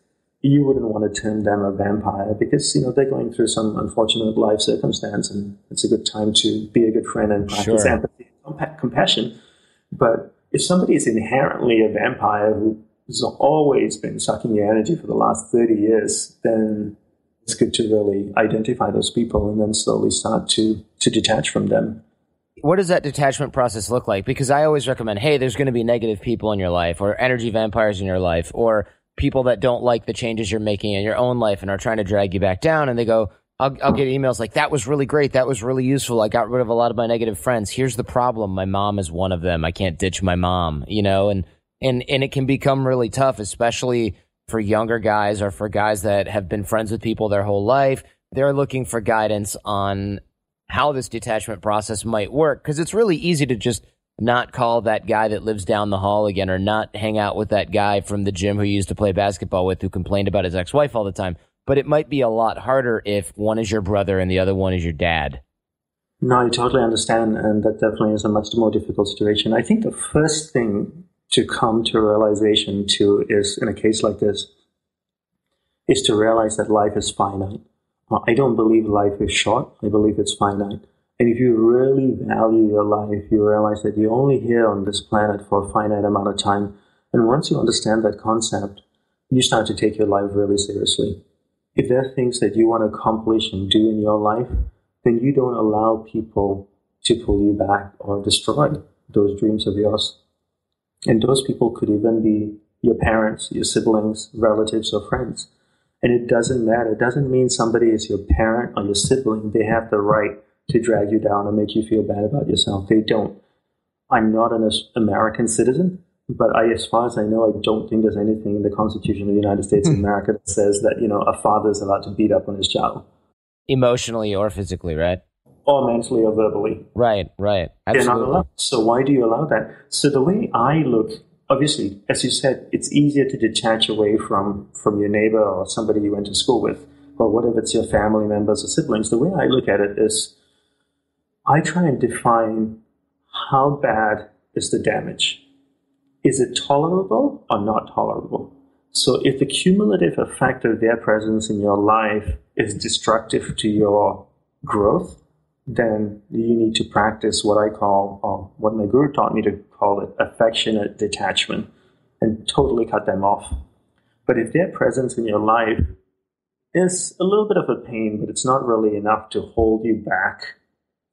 you wouldn't want to term them a vampire because you know they're going through some unfortunate life circumstance, and it's a good time to be a good friend and practice sure. empathy and compassion. But if somebody is inherently a vampire who's always been sucking your energy for the last thirty years, then it's good to really identify those people and then slowly start to to detach from them what does that detachment process look like? Because I always recommend, hey, there's going to be negative people in your life or energy vampires in your life or people that don't like the changes you're making in your own life and are trying to drag you back down and they go I'll, I'll get emails like that was really great. That was really useful. I got rid of a lot of my negative friends. Here's the problem. My mom is one of them. I can't ditch my mom you know? And and and it can become really tough especially for younger guys or for guys that have been friends with people their whole life. They're looking for guidance on how this detachment process might work because it's really easy to just not call that guy that lives down the hall again or not hang out with that guy from the gym who used to play basketball with who complained about his ex-wife all the time. But it might be a lot harder if one is your brother and the other one is your dad. No, I totally understand. And that definitely is a much more difficult situation. I think the first thing to come to realization to is in a case like this is to realize that life is finite. Uh, I don't believe life is short. I believe it's finite. And if you really value your life, you realize that you're only here on this planet for a finite amount of time. And once you understand that concept, you start to take your life really seriously. If there are things that you want to accomplish and do in your life, then you don't allow people to pull you back or destroy those dreams of yours. And those people could even be your parents, your siblings, relatives, or friends. And it doesn't matter. It doesn't mean somebody is your parent or your sibling. They have the right to drag you down and make you feel bad about yourself. They don't. I'm not an American citizen, but I, as far as I know, I don't think there's anything in the Constitution of the United States of hmm. America that says that you know a father is allowed to beat up on his child, emotionally or physically, right? or mentally or verbally. Right, right. Absolutely. They're not allowed. So why do you allow that? So the way I look, obviously, as you said, it's easier to detach away from from your neighbor or somebody you went to school with, or what if it's your family members or siblings. The way I look at it is, I try and define how bad is the damage. Is it tolerable or not tolerable? So if the cumulative effect of their presence in your life is destructive to your growth, then you need to practice what I call, or what my guru taught me to call it, affectionate detachment, and totally cut them off. But if their presence in your life is a little bit of a pain, but it's not really enough to hold you back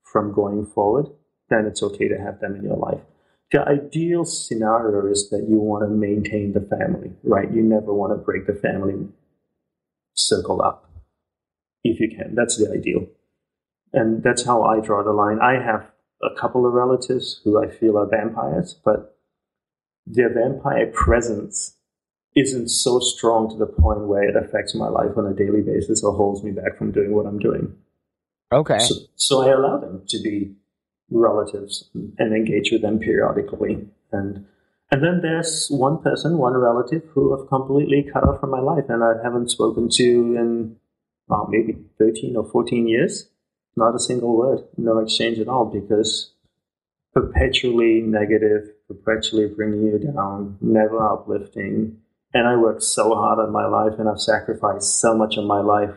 from going forward, then it's okay to have them in your life. The ideal scenario is that you want to maintain the family, right? You never want to break the family circle up if you can. That's the ideal. And that's how I draw the line. I have a couple of relatives who I feel are vampires, but their vampire presence isn't so strong to the point where it affects my life on a daily basis or holds me back from doing what I'm doing. Okay. So, so I allow them to be relatives and engage with them periodically. And and then there's one person, one relative who I've completely cut off from my life and I haven't spoken to in well, maybe 13 or 14 years. Not a single word, no exchange at all, because perpetually negative, perpetually bringing you down, never uplifting. And I worked so hard on my life and I've sacrificed so much of my life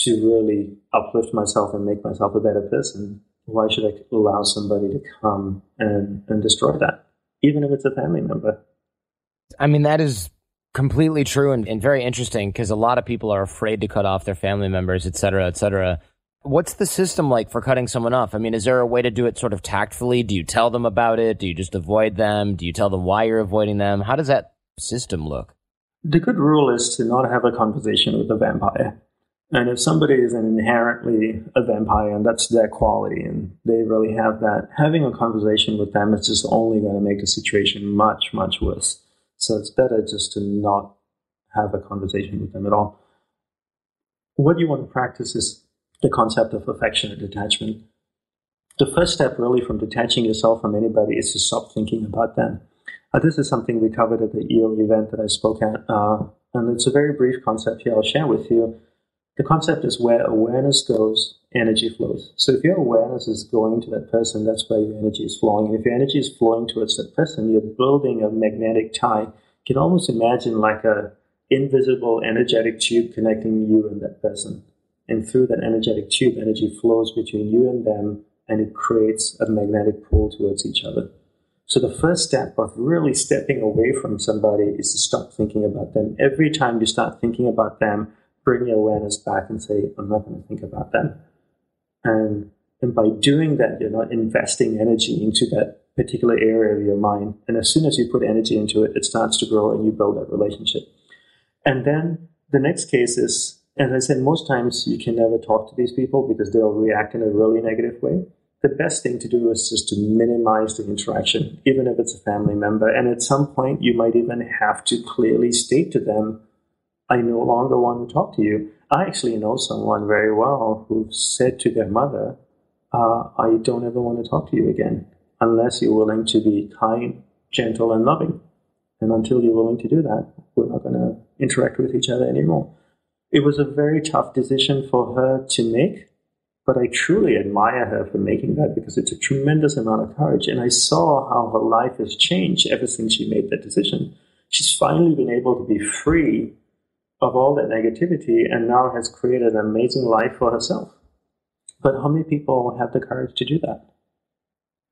to really uplift myself and make myself a better person. Why should I allow somebody to come and, and destroy that, even if it's a family member? I mean, that is completely true and, and very interesting because a lot of people are afraid to cut off their family members, et cetera, et cetera. What's the system like for cutting someone off? I mean, is there a way to do it sort of tactfully? Do you tell them about it? Do you just avoid them? Do you tell them why you're avoiding them? How does that system look? The good rule is to not have a conversation with a vampire. And if somebody is inherently a vampire and that's their quality and they really have that, having a conversation with them is just only going to make the situation much, much worse. So it's better just to not have a conversation with them at all. What you want to practice is the concept of affectionate detachment. The first step, really, from detaching yourself from anybody is to stop thinking about them. Uh, this is something we covered at the EO event that I spoke at, uh, and it's a very brief concept here I'll share with you. The concept is where awareness goes, energy flows. So if your awareness is going to that person, that's where your energy is flowing. And if your energy is flowing towards that person, you're building a magnetic tie. You can almost imagine like a invisible energetic tube connecting you and that person. And through that energetic tube, energy flows between you and them, and it creates a magnetic pull towards each other. So the first step of really stepping away from somebody is to stop thinking about them. Every time you start thinking about them, bring your awareness back and say, I'm not going to think about them. And, and by doing that, you're not investing energy into that particular area of your mind. And as soon as you put energy into it, it starts to grow and you build that relationship. And then the next case is as I said, most times you can never talk to these people because they'll react in a really negative way. The best thing to do is just to minimize the interaction, even if it's a family member. And at some point, you might even have to clearly state to them, I no longer want to talk to you. I actually know someone very well who said to their mother, uh, I don't ever want to talk to you again unless you're willing to be kind, gentle, and loving. And until you're willing to do that, we're not going to interact with each other anymore. It was a very tough decision for her to make, but I truly admire her for making that because it's a tremendous amount of courage. And I saw how her life has changed ever since she made that decision. She's finally been able to be free of all that negativity and now has created an amazing life for herself. But how many people have the courage to do that?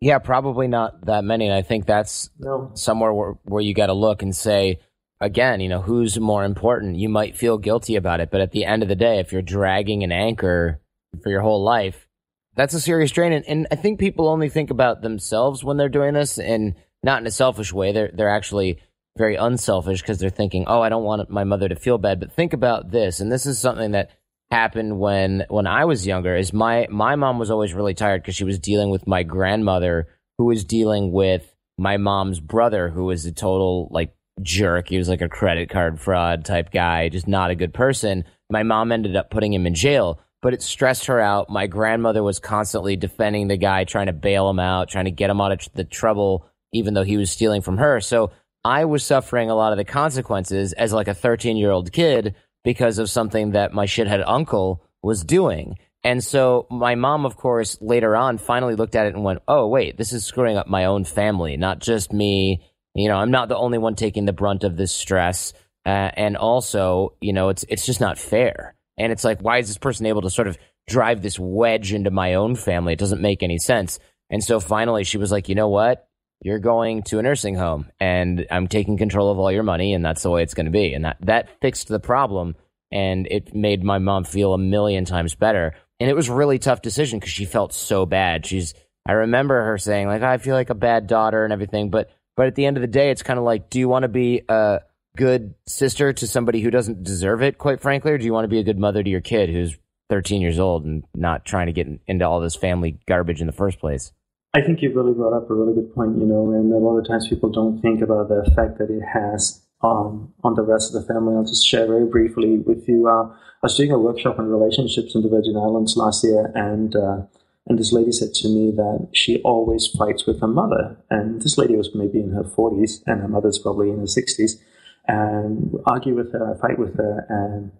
Yeah, probably not that many. And I think that's no. somewhere where, where you got to look and say, again, you know, who's more important? You might feel guilty about it, but at the end of the day, if you're dragging an anchor for your whole life, that's a serious drain. And, and I think people only think about themselves when they're doing this and not in a selfish way. They're, they're actually very unselfish because they're thinking, oh, I don't want my mother to feel bad. But think about this. And this is something that happened when, when I was younger is my, my mom was always really tired because she was dealing with my grandmother who was dealing with my mom's brother, who was a total like jerk. He was like a credit card fraud type guy, just not a good person. My mom ended up putting him in jail. but it stressed her out. My grandmother was constantly defending the guy, trying to bail him out, trying to get him out of the trouble, even though he was stealing from her. So I was suffering a lot of the consequences as like a 13 year old kid because of something that my shithead uncle was doing. And so my mom, of course, later on finally looked at it and went, Oh, wait, this is screwing up my own family, not just me. You know, I'm not the only one taking the brunt of this stress. Uh, and also, you know, it's, it's just not fair. And it's like, why is this person able to sort of drive this wedge into my own family? It doesn't make any sense. And so finally she was like, you know what? You're going to a nursing home and I'm taking control of all your money and that's the way it's going to be. And that, that fixed the problem and it made my mom feel a million times better. And it was a really tough decision because she felt so bad. She's, I remember her saying like, I feel like a bad daughter and everything. But, but at the end of the day, it's kind of like, do you want to be a, good sister to somebody who doesn't deserve it, quite frankly, or do you want to be a good mother to your kid who's 13 years old and not trying to get into all this family garbage in the first place? I think you've really brought up a really good point, you know, and a lot of times people don't think about the effect that it has on on the rest of the family. I'll just share very briefly with you. Uh, I was doing a workshop on relationships in the Virgin Islands last year, and uh, and this lady said to me that she always fights with her mother. And this lady was maybe in her 40s, and her mother's probably in her 60s and argue with her, fight with her, and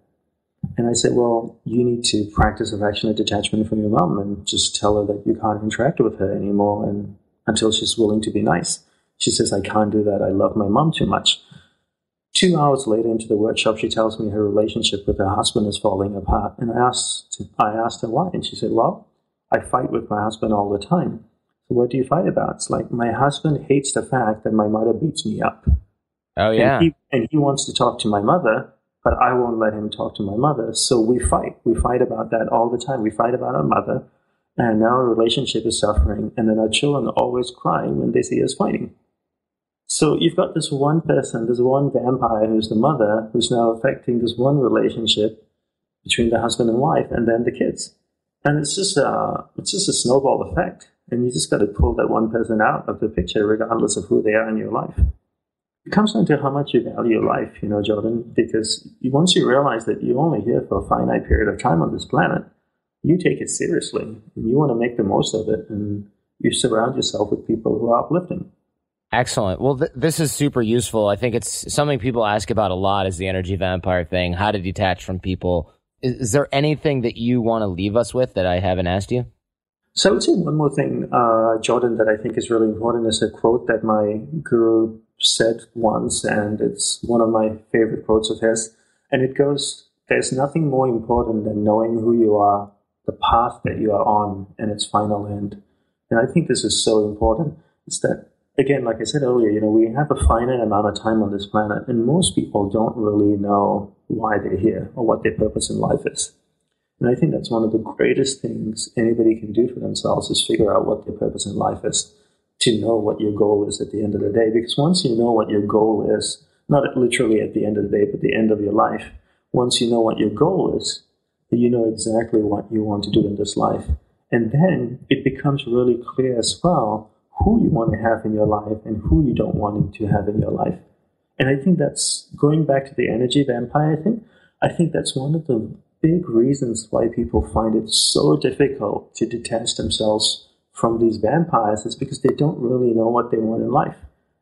and I said, well, you need to practice affectionate detachment from your mom and just tell her that you can't interact with her anymore and until she's willing to be nice. She says, I can't do that. I love my mom too much. Two hours later into the workshop, she tells me her relationship with her husband is falling apart. And I asked, I asked her why. And she said, well, I fight with my husband all the time. So what do you fight about? It's like my husband hates the fact that my mother beats me up. Oh yeah. And he, and he wants to talk to my mother, but I won't let him talk to my mother. So we fight. We fight about that all the time. We fight about our mother, and now our relationship is suffering. And then our children are always crying when they see us fighting. So you've got this one person, this one vampire who's the mother, who's now affecting this one relationship between the husband and wife, and then the kids. And it's just a, it's just a snowball effect. And you just got to pull that one person out of the picture, regardless of who they are in your life it comes down to how much you value your life, you know, Jordan, because once you realize that you're only here for a finite period of time on this planet, you take it seriously and you want to make the most of it and you surround yourself with people who are uplifting. Excellent. Well, th- this is super useful. I think it's something people ask about a lot is the energy vampire thing, how to detach from people. Is, is there anything that you want to leave us with that I haven't asked you? So I would say one more thing, uh, Jordan, that I think is really important is a quote that my guru said once, and it's one of my favorite quotes of his. And it goes, There's nothing more important than knowing who you are, the path that you are on, and its final end. And I think this is so important. It's that, again, like I said earlier, you know, we have a finite amount of time on this planet, and most people don't really know why they're here or what their purpose in life is. And I think that's one of the greatest things anybody can do for themselves is figure out what their purpose in life is to know what your goal is at the end of the day. Because once you know what your goal is, not literally at the end of the day, but the end of your life, once you know what your goal is, you know exactly what you want to do in this life. And then it becomes really clear as well who you want to have in your life and who you don't want to have in your life. And I think that's going back to the energy vampire thing. I think that's one of the big reasons why people find it so difficult to detach themselves from these vampires is because they don't really know what they want in life.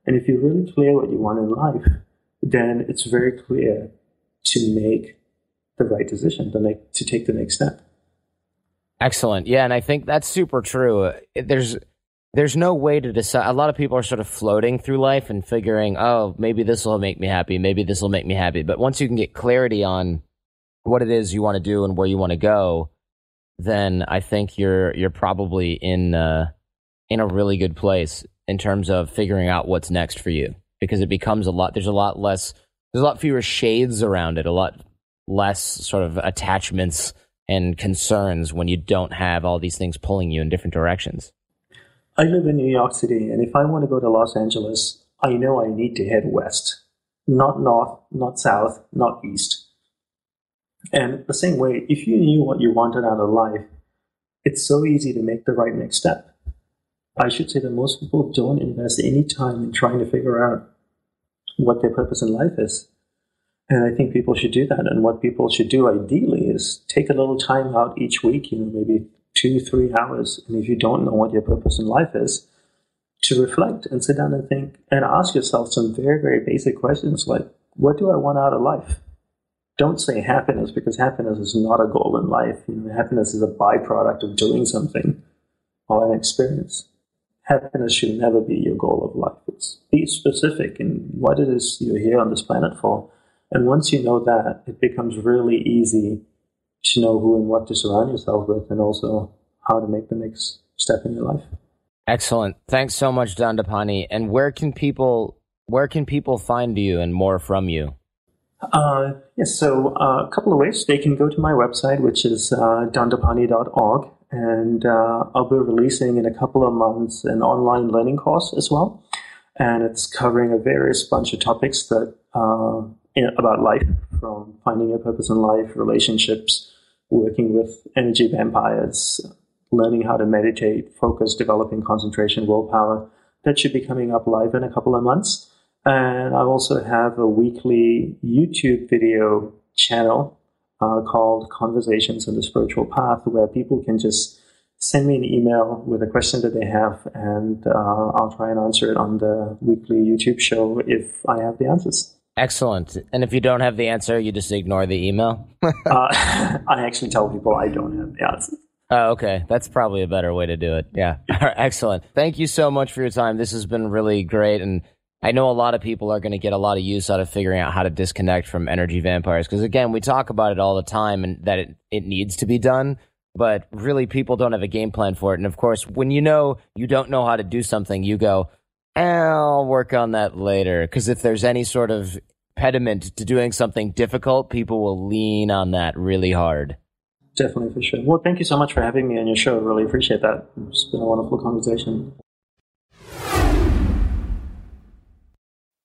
And if you're really clear what you want in life, then it's very clear to make the right decision, to, make, to take the next step. Excellent. Yeah, and I think that's super true. There's there's no way to decide. A lot of people are sort of floating through life and figuring, oh, maybe this will make me happy, maybe this will make me happy. But once you can get clarity on what it is you want to do and where you want to go, then I think you're you're probably in uh, in a really good place in terms of figuring out what's next for you because it becomes a lot. There's a lot less. There's a lot fewer shades around it. A lot less sort of attachments and concerns when you don't have all these things pulling you in different directions. I live in New York City, and if I want to go to Los Angeles, I know I need to head west, not north, not south, not east. And the same way, if you knew what you wanted out of life, it's so easy to make the right next step. I should say that most people don't invest any time in trying to figure out what their purpose in life is. And I think people should do that. And what people should do ideally is take a little time out each week, you know, maybe two, three hours. And if you don't know what your purpose in life is, to reflect and sit down and think and ask yourself some very, very basic questions like, what do I want out of life? Don't say happiness because happiness is not a goal in life. You know, happiness is a byproduct of doing something or an experience. Happiness should never be your goal of life. It's be specific in what it is you're here on this planet for. And once you know that, it becomes really easy to know who and what to surround yourself with and also how to make the next step in your life. Excellent. Thanks so much, Dandapani. And where can people where can people find you and more from you? Uh, yes, so uh, a couple of ways. They can go to my website, which is uh, dandapani.org, and uh, I'll be releasing in a couple of months an online learning course as well. And it's covering a various bunch of topics that uh, in, about life, from finding your purpose in life, relationships, working with energy vampires, learning how to meditate, focus, developing concentration, willpower. That should be coming up live in a couple of months. And I also have a weekly YouTube video channel uh, called Conversations on the Spiritual Path, where people can just send me an email with a question that they have, and uh, I'll try and answer it on the weekly YouTube show if I have the answers. Excellent. And if you don't have the answer, you just ignore the email? uh, I actually tell people I don't have the answer. Oh, okay. That's probably a better way to do it. Yeah. Excellent. Thank you so much for your time. This has been really great. And I know a lot of people are going to get a lot of use out of figuring out how to disconnect from energy vampires. Because again, we talk about it all the time and that it, it needs to be done. But really, people don't have a game plan for it. And of course, when you know you don't know how to do something, you go, I'll work on that later. Because if there's any sort of impediment to doing something difficult, people will lean on that really hard. Definitely, for sure. Well, thank you so much for having me on your show. I really appreciate that. It's been a wonderful conversation.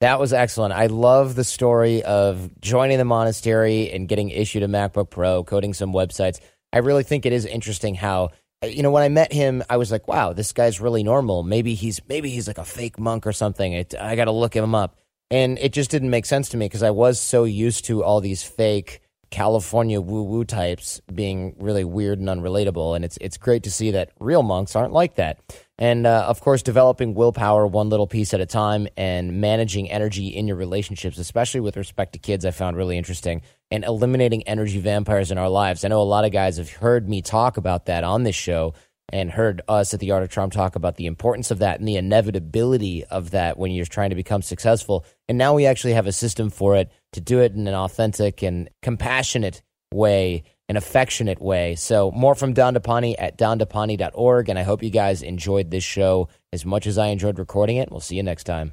That was excellent. I love the story of joining the monastery and getting issued a MacBook Pro, coding some websites. I really think it is interesting how you know when I met him, I was like, "Wow, this guy's really normal. Maybe he's maybe he's like a fake monk or something." It, I got to look him up, and it just didn't make sense to me because I was so used to all these fake California woo woo types being really weird and unrelatable. And it's it's great to see that real monks aren't like that. And uh, of course, developing willpower one little piece at a time and managing energy in your relationships, especially with respect to kids, I found really interesting. And eliminating energy vampires in our lives. I know a lot of guys have heard me talk about that on this show and heard us at the Art of Charm talk about the importance of that and the inevitability of that when you're trying to become successful. And now we actually have a system for it to do it in an authentic and compassionate way, an affectionate way. So, more from Dandapani at dandapani.org. And I hope you guys enjoyed this show as much as I enjoyed recording it. We'll see you next time.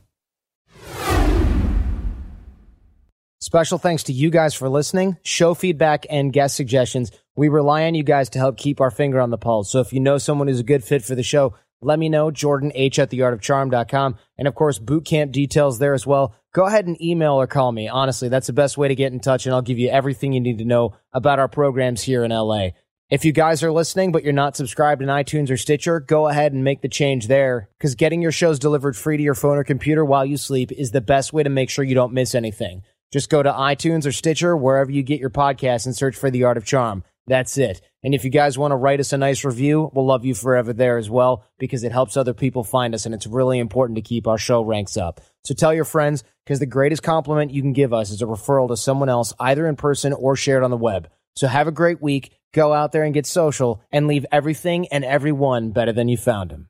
Special thanks to you guys for listening, show feedback, and guest suggestions. We rely on you guys to help keep our finger on the pulse. So if you know someone who's a good fit for the show, let me know. Jordan H at theartofcharm.com. And of course, boot camp details there as well. Go ahead and email or call me. Honestly, that's the best way to get in touch, and I'll give you everything you need to know about our programs here in LA. If you guys are listening, but you're not subscribed in iTunes or Stitcher, go ahead and make the change there because getting your shows delivered free to your phone or computer while you sleep is the best way to make sure you don't miss anything. Just go to iTunes or Stitcher, wherever you get your podcasts, and search for The Art of Charm. That's it. And if you guys want to write us a nice review, we'll love you forever there as well because it helps other people find us and it's really important to keep our show ranks up. So tell your friends because the greatest compliment you can give us is a referral to someone else, either in person or shared on the web. So have a great week. Go out there and get social and leave everything and everyone better than you found them.